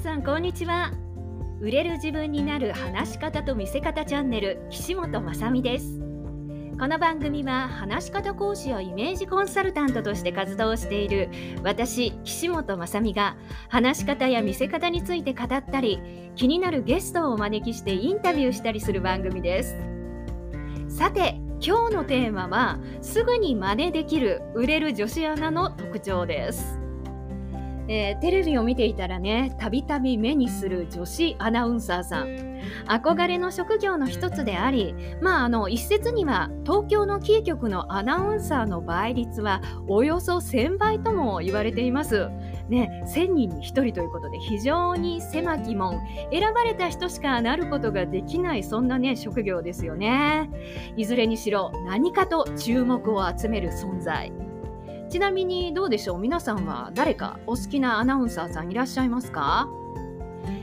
さんこんにちは。売れる自分になる話し方と見せ方チャンネル岸本雅美です。この番組は話し方講師やイメージコンサルタントとして活動している私岸本雅美が話し方や見せ方について語ったり気になるゲストをお招きしてインタビューしたりする番組です。さて今日のテーマはすぐに真似できる売れる女子アナの特徴です。えー、テレビを見ていたらねたびたび目にする女子アナウンサーさん。憧れの職業の一つでありまああの一説には東京のキー局のアナウンサーの倍率はおよそ1000倍とも言われています。ね、1000人に1人ということで非常に狭き門。選ばれた人しかなることができないそんなね職業ですよね。いずれにしろ何かと注目を集める存在。ちなみにどうでしょう？皆さんは誰かお好きなアナウンサーさんいらっしゃいますか？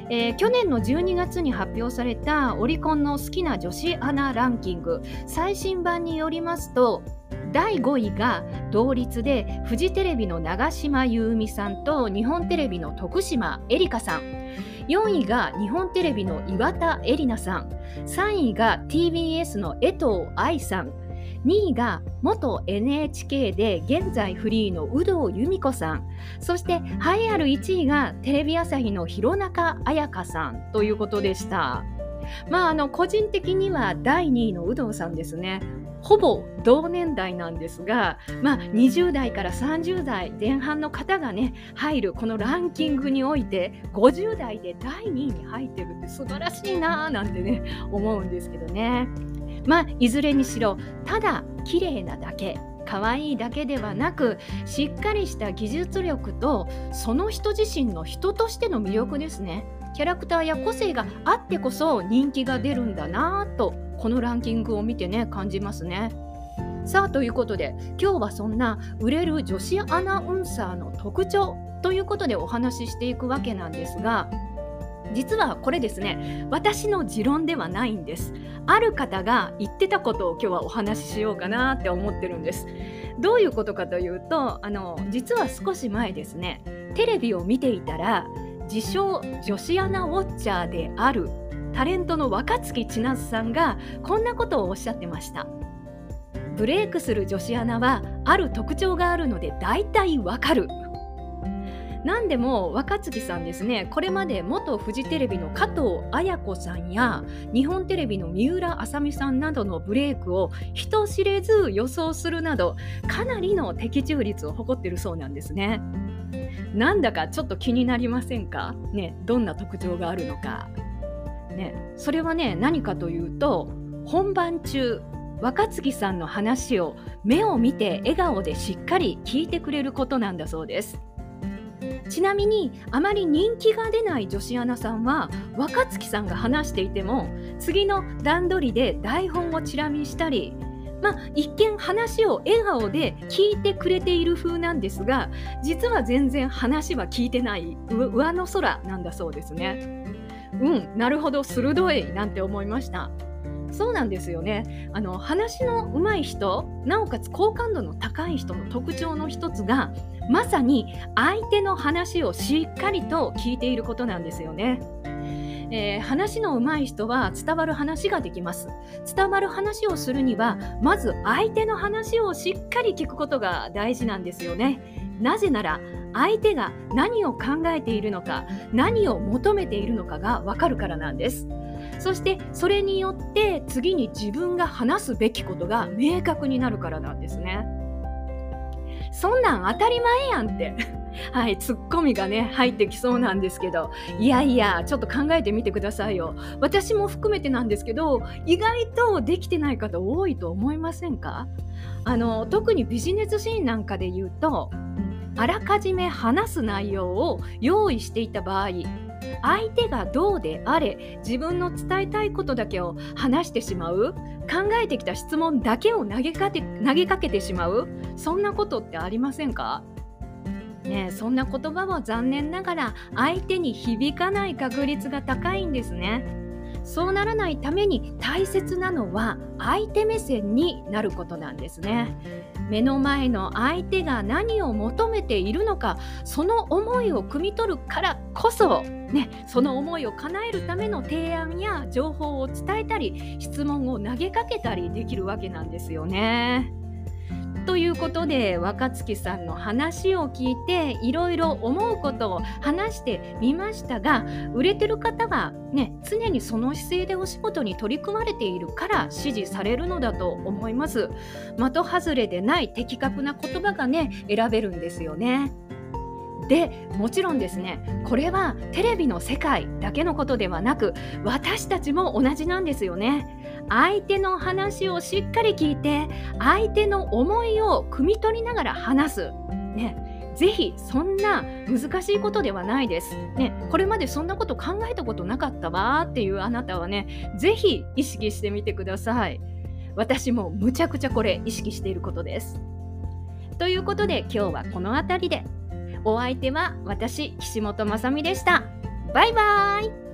えー、去年の12月に発表されたオリコンの好きな女子アナランキング。最新版によりますと第5位が同率でフジテレビの長島優美さんと日本テレビの徳島えりかさん。4位が日本テレビの岩田絵里奈さん。3位が TBS の江藤愛さん。2位が元 NHK で現在フリーの有働由美子さん。そして栄えある1位がテレビ朝日の弘中綾香さんということでした。まああの個人的には第2位の有働さんですね。ほぼ同年代なんですが、まあ、20代から30代前半の方がね入るこのランキングにおいて50代で第2位に入ってるって素晴らしいなーなんてね思うんですけどね。まあいずれにしろただ綺麗なだけ可愛いだけではなくしっかりした技術力とその人自身の人としての魅力ですね。キャラクターや個性があってこそ人気が出るんだなぁとこのランキングを見てね感じますね。さあということで今日はそんな売れる女子アナウンサーの特徴ということでお話ししていくわけなんですが実はこれですね私の持論ではないんです。ある方が言ってたことを今日はお話ししようかなって思ってるんです。どういうことかというとあの実は少し前ですねテレビを見ていたら自称女子アナウォッチャーであるタレントの若槻千夏さんがこんなことをおっしゃってました。ブレイクする女子アナはある特徴があるので大体わかる。何でも若槻さんですねこれまで元フジテレビの加藤綾子さんや日本テレビの三浦麻美さんなどのブレイクを人知れず予想するなどかなりの的中率を誇っているそうなんですね。なんだかちょっと気になりませんか？ねどんな特徴があるのか。ねそれはね何かというと本番中若槻さんの話を目を見て笑顔でしっかり聞いてくれることなんだそうです。ちなみにあまり人気が出ない女子アナさんは若槻さんが話していても次の段取りで台本をチラ見したりまあ、一見話を笑顔で聞いてくれている風なんですが実は全然話は聞いてない上の空なんだそうですね。うんなるほど鋭いなんて思いました。そうなんですよねあの話の上手い人なおかつ好感度の高い人の特徴の一つがまさに相手の話をしっかりと聞いていることなんですよね。えー、話の上手い人は伝わる話ができます。伝わる話をするには、まず相手の話をしっかり聞くことが大事なんですよね。なぜなら、相手が何を考えているのか、何を求めているのかがわかるからなんです。そしてそれによって次に自分が話すべきことが明確になるからなんですね。そんなん当たり前やんって。はい、ツッコミがね、入ってきそうなんですけど、いやいや、ちょっと考えてみてくださいよ。私も含めてなんですけど、意外とできてない方多いと思いませんか？あの、特にビジネスシーンなんかで言うと、あらかじめ話す内容を用意していた場合、相手がどうであれ自分の伝えたいことだけを話してしまう考えてきた質問だけを投げかけ投げかけてしまうそんなことってありませんか？ねそんな言葉は残念ながら相手に響かない確率が高いんですね。そうならないために大切なのは相手目線になることなんですね目の前の相手が何を求めているのかその思いを汲み取るからこそね、その思いを叶えるための提案や情報を伝えたり質問を投げかけたりできるわけなんですよね。ということで若月さんの話を聞いていろいろ思うことを話してみましたが売れてる方はね常にその姿勢でお仕事に取り組まれているから支持されるのだと思います。的外れでない的確な言葉がね選べるんですよね。でもちろんですねこれはテレビの世界だけのことではなく私たちも同じなんですよね。相手の話をしっかり聞いて相手の思いを汲み取りながら話す。ねぜひそんな難しいことではないです。ね、これまでそんなこと考えたことなかったわっていうあなたはね、ぜひ意識してみてください。私もむちゃくちゃこれ意識していることです。ということで今日はこの辺りで。お相手は私、岸本雅美でした。バイバーイ